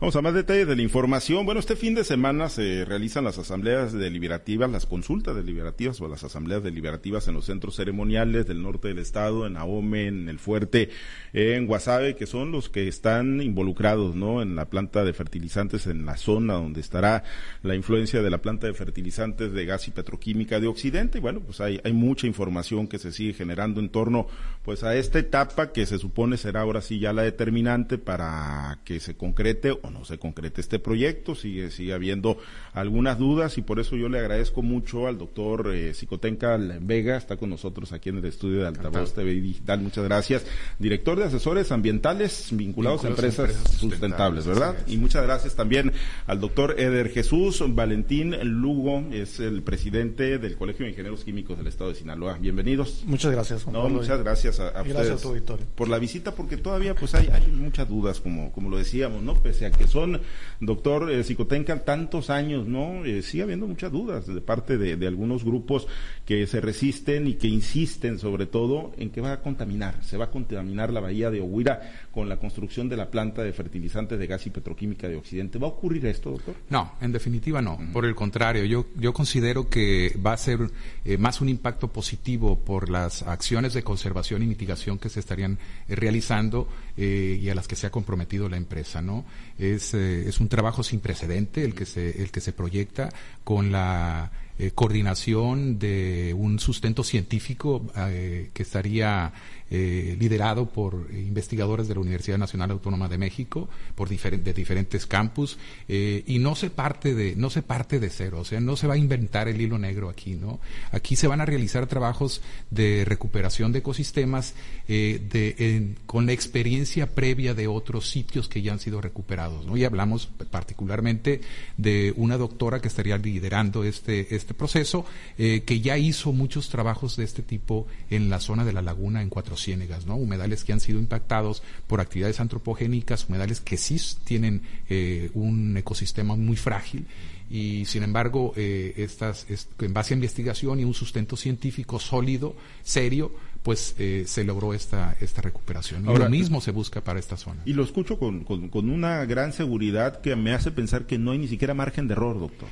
Vamos a más detalles de la información. Bueno, este fin de semana se realizan las asambleas deliberativas, las consultas deliberativas o las asambleas deliberativas en los centros ceremoniales del norte del estado, en Ahome, en el Fuerte, en Guasave, que son los que están involucrados, ¿no? En la planta de fertilizantes, en la zona donde estará la influencia de la planta de fertilizantes de gas y petroquímica de Occidente. Y bueno, pues hay, hay mucha información que se sigue generando en torno, pues a esta etapa que se supone será ahora sí ya la determinante para que se concrete o no se concrete este proyecto, sigue, sigue habiendo algunas dudas y por eso yo le agradezco mucho al doctor eh, Psicotenca Vega, está con nosotros aquí en el estudio de Altavoz TV Digital, muchas gracias, director de asesores ambientales vinculados, a empresas, sustentables, ¿verdad? Y muchas gracias también al doctor Eder Jesús Valentín Lugo, es el presidente del Colegio de Ingenieros Químicos del Estado de Sinaloa. Bienvenidos. Muchas gracias. no, muchas gracias a, a ustedes por la visita, porque todavía pues hay, hay muchas dudas, como, como lo decíamos, ¿no? Pese a que son, doctor eh, Psicotenca, tantos años, ¿no? Eh, sigue habiendo muchas dudas de parte de, algunos grupos que se resisten y que insisten sobre todo en que va a contaminar, se va a contaminar la bahía de Oguira con la construcción de la planta de fertilizantes de gas y petroquímica de Occidente. ¿Va a ocurrir esto, doctor? No, en definitiva no. Por el contrario, yo, yo considero que va a ser eh, más un impacto positivo por las acciones de conservación y mitigación que se estarían realizando y a las que se ha comprometido la empresa, ¿no? Es, eh, es un trabajo sin precedente el que se, el que se proyecta con la eh, coordinación de un sustento científico eh, que estaría eh, liderado por investigadores de la Universidad Nacional Autónoma de México, por de diferentes campus, y no se parte de, no se parte de cero, o sea, no se va a inventar el hilo negro aquí, ¿no? Aquí se van a realizar trabajos de recuperación de ecosistemas de, con la experiencia previa de otros sitios que ya han sido recuperados, ¿no? Y hablamos particularmente de una doctora que estaría liderando este, este proceso, eh, que ya hizo muchos trabajos de este tipo en la zona de la laguna en Cuatro Ciénegas, ¿no? Humedales que han sido impactados por actividades antropogénicas, humedales que sí tienen eh, un ecosistema muy frágil. Y sin embargo eh, estas en base a investigación y un sustento científico sólido serio pues se logró esta esta recuperación. Y lo mismo se busca para esta zona. y lo escucho con, con, con una gran seguridad que me hace pensar que no hay ni siquiera margen de error doctor.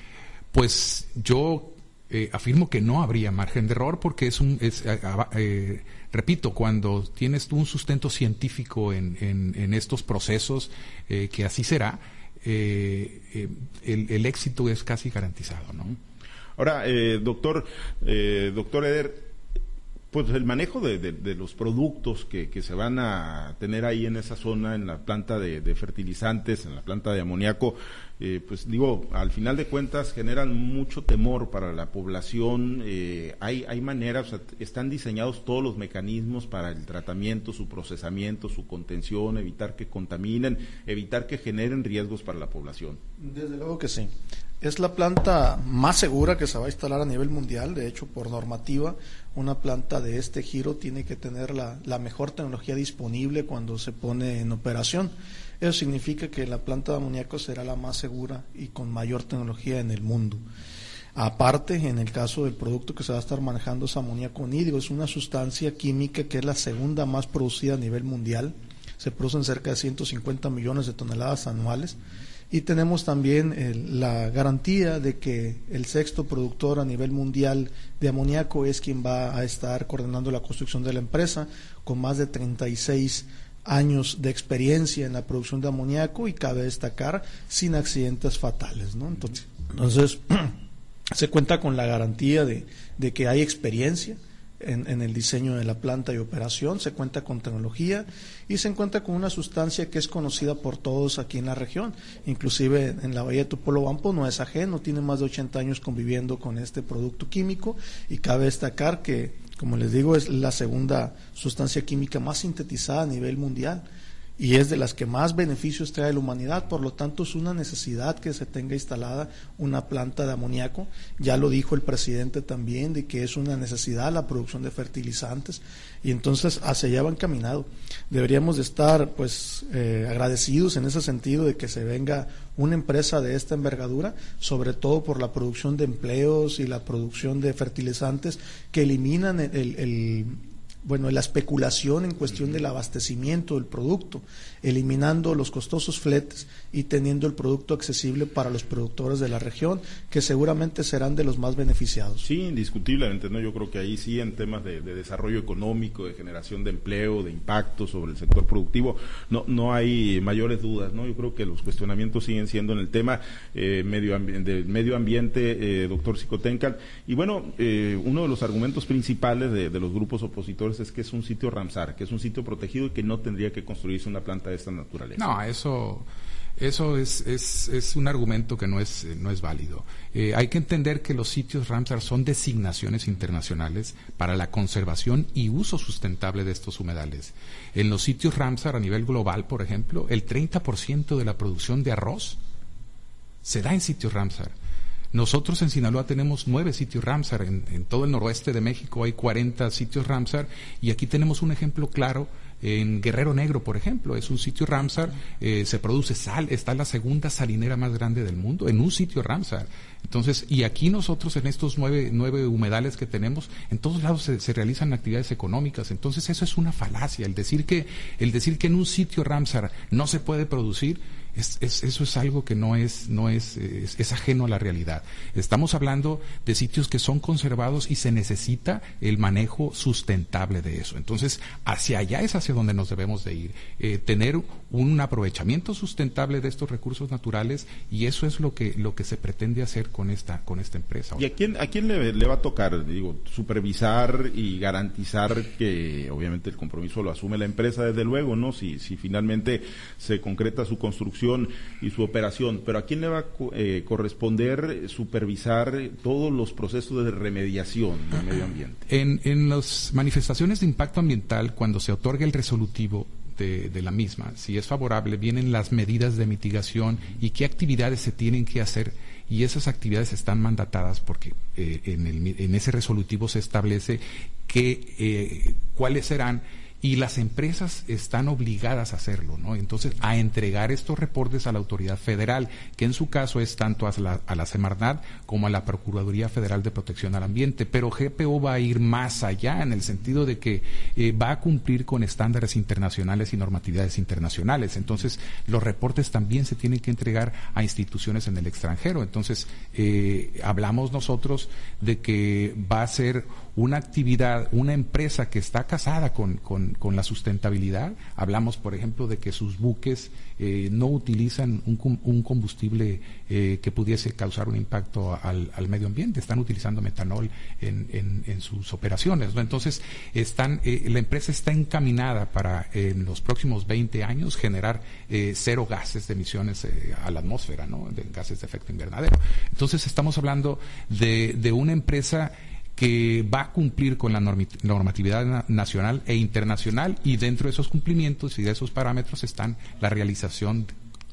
Pues yo eh, afirmo que no habría margen de error porque es un, es, eh, eh, repito, cuando tienes tú un sustento científico en, en, estos procesos, que así será, el, el, éxito es casi garantizado, ¿no? Ahora, doctor, doctor Eder, pues el manejo de, de, los productos que, que, se van a tener ahí en esa zona, en la planta de, de fertilizantes, en la planta de amoníaco, eh, pues digo, al final de cuentas generan mucho temor para la población. Eh, hay, hay maneras, están diseñados todos los mecanismos para el tratamiento, su procesamiento, su contención, evitar que contaminen, evitar que generen riesgos para la población. Desde luego que sí. Es la planta más segura que se va a instalar a nivel mundial. De hecho, por normativa, una planta de este giro tiene que tener la, mejor tecnología disponible cuando se pone en operación. Eso significa que la planta de amoníaco será la más segura y con mayor tecnología en el mundo. Aparte, en el caso del producto que se va a estar manejando es amoníaco nídrico, es una sustancia química que es la segunda más producida a nivel mundial. Se producen cerca de 150 millones de toneladas anuales y tenemos también eh, la garantía de que el sexto productor a nivel mundial de amoníaco es quien va a estar coordinando la construcción de la empresa, con más de 36 años de experiencia en la producción de amoníaco y cabe destacar sin accidentes fatales. ¿no? Entonces, entonces se cuenta con la garantía de, de que hay experiencia, en, el diseño de la planta y operación, se cuenta con tecnología y se cuenta con una sustancia que es conocida por todos aquí en la región. Inclusive en la bahía de Tupolobampo no es ajeno, tiene más de 80 años conviviendo con este producto químico y cabe destacar que, como les digo, es la segunda sustancia química más sintetizada a nivel mundial y es de las que más beneficios trae a la humanidad, por lo tanto es una necesidad que se tenga instalada una planta de amoníaco. Ya lo dijo el presidente también, de que es una necesidad la producción de fertilizantes y entonces hacia allá van caminado. Deberíamos de estar pues eh, agradecidos en ese sentido de que se venga una empresa de esta envergadura, sobre todo por la producción de empleos y la producción de fertilizantes que eliminan el bueno, la especulación en cuestión del abastecimiento del producto, eliminando los costosos fletes y teniendo el producto accesible para los productores de la región, que seguramente serán de los más beneficiados. Sí, indiscutiblemente, ¿no? Yo creo que ahí sí en temas de, desarrollo económico, de generación de empleo, de impacto sobre el sector productivo, no, no hay mayores dudas, ¿no? Yo creo que los cuestionamientos siguen siendo en el tema eh, medio del medio ambiente, eh, doctor Psicotencal. Y bueno, eh, uno de los argumentos principales de los grupos opositores es que es un sitio Ramsar, que es un sitio protegido y que no tendría que construirse una planta de esta naturaleza. No, eso, eso es, es, es un argumento que no es, no es válido. Eh, hay que entender que los sitios Ramsar son designaciones internacionales para la conservación y uso sustentable de estos humedales. En los sitios Ramsar a nivel global, por ejemplo, el 30% de la producción de arroz se da en sitios Ramsar. Nosotros en Sinaloa tenemos nueve sitios Ramsar, en, todo el noroeste de México hay 40 sitios Ramsar y aquí tenemos un ejemplo claro en Guerrero Negro, por ejemplo, es un sitio Ramsar, eh, se produce sal, está la segunda salinera más grande del mundo en un sitio Ramsar. Entonces, y aquí nosotros en estos nueve, nueve humedales que tenemos, en todos lados se, se, realizan actividades económicas. Entonces, eso es una falacia. El decir que, el decir que en un sitio Ramsar no se puede producir, es, eso es algo que no es, no es, es, ajeno a la realidad. Estamos hablando de sitios que son conservados y se necesita el manejo sustentable de eso. Entonces, hacia allá es hacia donde nos debemos de ir. Eh, tener un aprovechamiento sustentable de estos recursos naturales y eso es lo que, lo que se pretende hacer con esta, con esta empresa. ¿Y a quién, a quién le, le va a tocar, digo, supervisar y garantizar que obviamente el compromiso lo asume la empresa desde luego, ¿no? Si, si finalmente se concreta su construcción y su operación, pero ¿a quién le va a eh, corresponder supervisar todos los procesos de remediación del medio ambiente? En, en las manifestaciones de impacto ambiental, cuando se otorga el resolutivo, de, la misma. Si es favorable, vienen las medidas de mitigación y qué actividades se tienen que hacer. Y esas actividades están mandatadas porque eh, en, el, en, ese resolutivo se establece que, eh, cuáles serán y las empresas están obligadas a hacerlo, ¿no? Entonces, a entregar estos reportes a la autoridad federal, que en su caso es tanto a la, a la Semarnat como a la Procuraduría Federal de Protección al Ambiente. Pero GPO va a ir más allá en el sentido de que eh, va a cumplir con estándares internacionales y normatividades internacionales. Entonces, los reportes también se tienen que entregar a instituciones en el extranjero. Entonces, eh, hablamos nosotros de que va a ser una actividad, una empresa que está casada con, con, la sustentabilidad. Hablamos, por ejemplo, de que sus buques eh, no utilizan un, un combustible eh, que pudiese causar un impacto al, al, medio ambiente. Están utilizando metanol en, en, en sus operaciones. ¿no? Entonces, están, eh, la empresa está encaminada para en los próximos 20 años generar cero gases de emisiones a la atmósfera, ¿no? de gases de efecto invernadero. Entonces, estamos hablando de, de una empresa que va a cumplir con la normatividad nacional e internacional y dentro de esos cumplimientos y de esos parámetros están la realización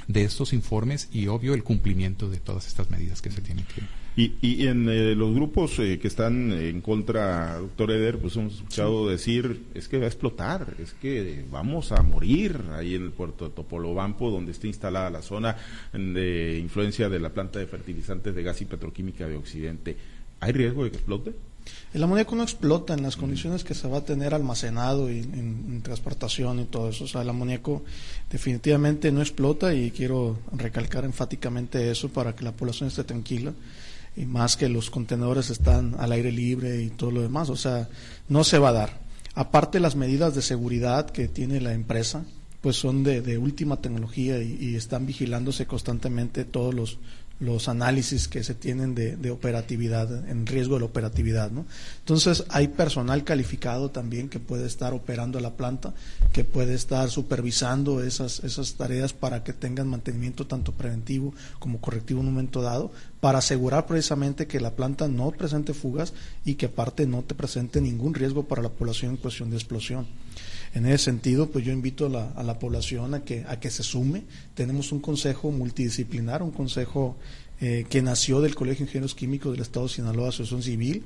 de estos informes y obvio el cumplimiento de todas estas medidas que se tienen que y, y en eh, los grupos eh, que están en contra, doctor Eder, pues hemos escuchado decir, es que va a explotar, es que vamos a morir ahí en el puerto de Topolobampo, donde está instalada la zona de influencia de la planta de fertilizantes de gas y petroquímica de Occidente. ¿Hay riesgo de que explote? El amoníaco no explota en las condiciones que se va a tener almacenado y en, transportación y todo eso. O sea, el amoníaco definitivamente no explota y quiero recalcar enfáticamente eso para que la población esté tranquila y más que los contenedores están al aire libre y todo lo demás. O sea, no se va a dar. Aparte las medidas de seguridad que tiene la empresa, pues son de, última tecnología y, están vigilándose constantemente todos los, los análisis que se tienen de, operatividad, en riesgo de la operatividad. ¿no? Entonces, hay personal calificado también que puede estar operando la planta, que puede estar supervisando esas, esas tareas para que tengan mantenimiento tanto preventivo como correctivo en un momento dado, para asegurar precisamente que la planta no presente fugas y que aparte no te presente ningún riesgo para la población en cuestión de explosión. En ese sentido, pues yo invito a la, población a que, a que se sume. Tenemos un consejo multidisciplinar, un consejo eh, que nació del Colegio de Ingenieros Químicos del Estado de Sinaloa, Asociación Civil.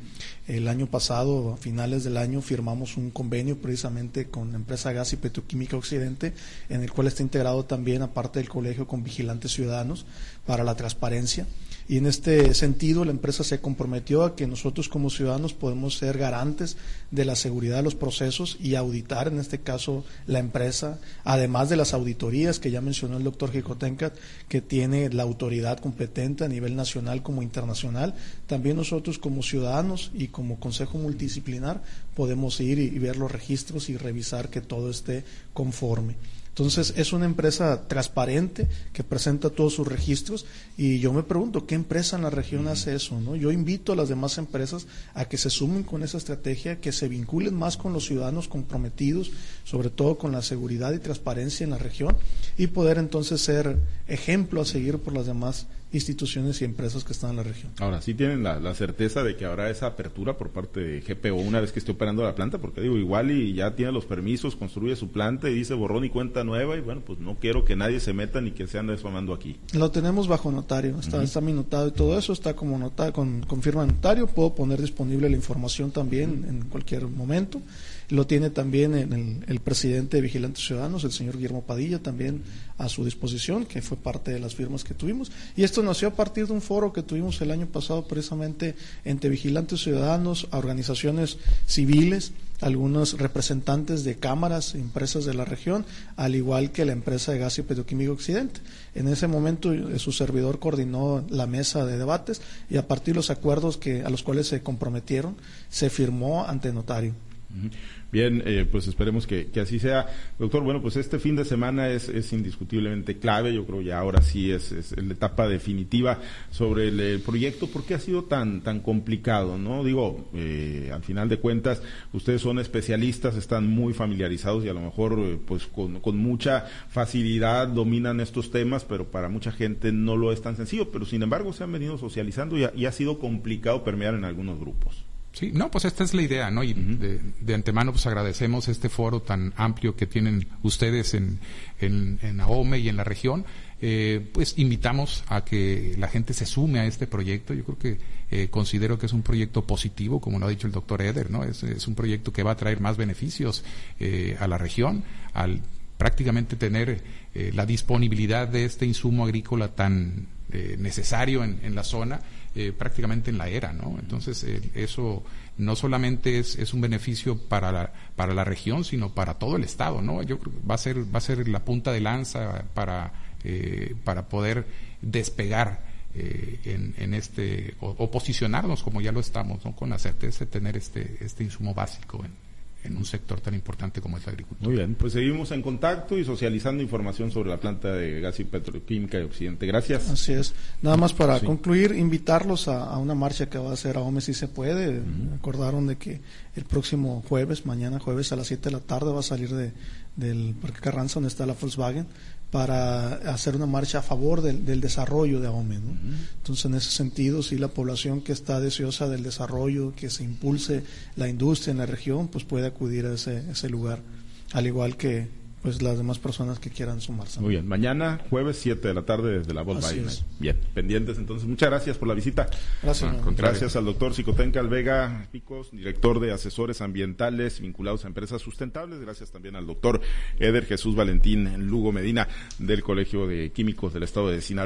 El año pasado, a finales del año, firmamos un convenio precisamente con la empresa Gas y Petroquímica Occidente, en el cual está integrado también, aparte del colegio, con vigilantes ciudadanos para la transparencia. Y en este sentido, la empresa se comprometió a que nosotros como ciudadanos podemos ser garantes de la seguridad de los procesos y auditar, en este caso, la empresa, además de las auditorías que ya mencionó el doctor Jicotencat, que tiene la autoridad competente a nivel nacional como internacional. También nosotros como ciudadanos y como Consejo Multidisciplinar podemos ir y ver los registros y revisar que todo esté conforme. Entonces es una empresa transparente que presenta todos sus registros y yo me pregunto, ¿qué empresa en la región hace eso? ¿no? Yo invito a las demás empresas a que se sumen con esa estrategia, que se vinculen más con los ciudadanos comprometidos, sobre todo con la seguridad y transparencia en la región y poder entonces ser ejemplo a seguir por las demás instituciones y empresas que están en la región. Ahora, sí tienen la, certeza de que habrá esa apertura por parte de GPO una vez que esté operando la planta, porque digo, igual y ya tiene los permisos, construye su planta y dice borrón y cuenta nueva y bueno, pues no quiero que nadie se meta ni que se ande desfamando aquí. Lo tenemos bajo notario, está, está mi notado y todo eso está como nota, con, con firma de notario, puedo poner disponible la información también en cualquier momento. Lo tiene también el, el, presidente de Vigilantes Ciudadanos, el señor Guillermo Padilla, también a su disposición, que fue parte de las firmas que tuvimos. Y esto nació a partir de un foro que tuvimos el año pasado precisamente entre Vigilantes Ciudadanos, organizaciones civiles, algunos representantes de cámaras, empresas de la región, al igual que la empresa de gas y petroquímico Occidente. En ese momento eh, su servidor coordinó la mesa de debates y a partir de los acuerdos que, a los cuales se comprometieron, se firmó ante notario. Bien, eh, pues esperemos que, así sea. Doctor, bueno, pues este fin de semana es, indiscutiblemente clave, yo creo ya ahora sí es, la etapa definitiva sobre el, proyecto. ¿Por qué ha sido tan, tan complicado? no Digo, eh, al final de cuentas, ustedes son especialistas, están muy familiarizados y a lo mejor eh, pues con, mucha facilidad dominan estos temas, pero para mucha gente no lo es tan sencillo. Pero sin embargo se han venido socializando y ha sido complicado permear en algunos grupos. Sí, no, pues esta es la idea, ¿no? Y de, antemano pues agradecemos este foro tan amplio que tienen ustedes en, en, en AOME y en la región. Eh, pues invitamos a que la gente se sume a este proyecto. Yo creo que eh, considero que es un proyecto positivo, como lo ha dicho el doctor Eder, ¿no? Es, es un proyecto que va a traer más beneficios eh, a la región al prácticamente tener la disponibilidad de este insumo agrícola tan necesario en, en la zona eh, prácticamente en la era, ¿no? Entonces, eh, eso no solamente es, es, un beneficio para la, para la región, sino para todo el Estado, ¿no? Yo creo que va a ser, va a ser la punta de lanza para, eh, para poder despegar en, en, este, o, posicionarnos como ya lo estamos, ¿no? Con la certeza de tener este, este insumo básico en, en un sector tan importante como es la agricultura. Muy bien, pues seguimos en contacto y socializando información sobre la planta de gas y petroquímica de Occidente. Gracias. Así es. Nada más para concluir, invitarlos a, una marcha que va a hacer a OME si se puede. Acordaron de que el próximo jueves, mañana jueves a las 7 de la tarde va a salir de, del Parque Carranza, donde está la Volkswagen, para hacer una marcha a favor del, desarrollo de AOME. Entonces, en ese sentido, si la población que está deseosa del desarrollo, que se impulse la industria en la región, pues puede acudir a ese, ese lugar, al igual que pues las demás personas que quieran sumarse. Muy bien, mañana jueves 7 de la tarde desde la Volkswagen. Bien, pendientes entonces. Muchas gracias por la visita. Gracias. gracias al doctor Psicotenca Alvega Picos, director de asesores ambientales vinculados a empresas sustentables. Gracias también al doctor Eder Jesús Valentín Lugo Medina del Colegio de Químicos del Estado de Sinaloa.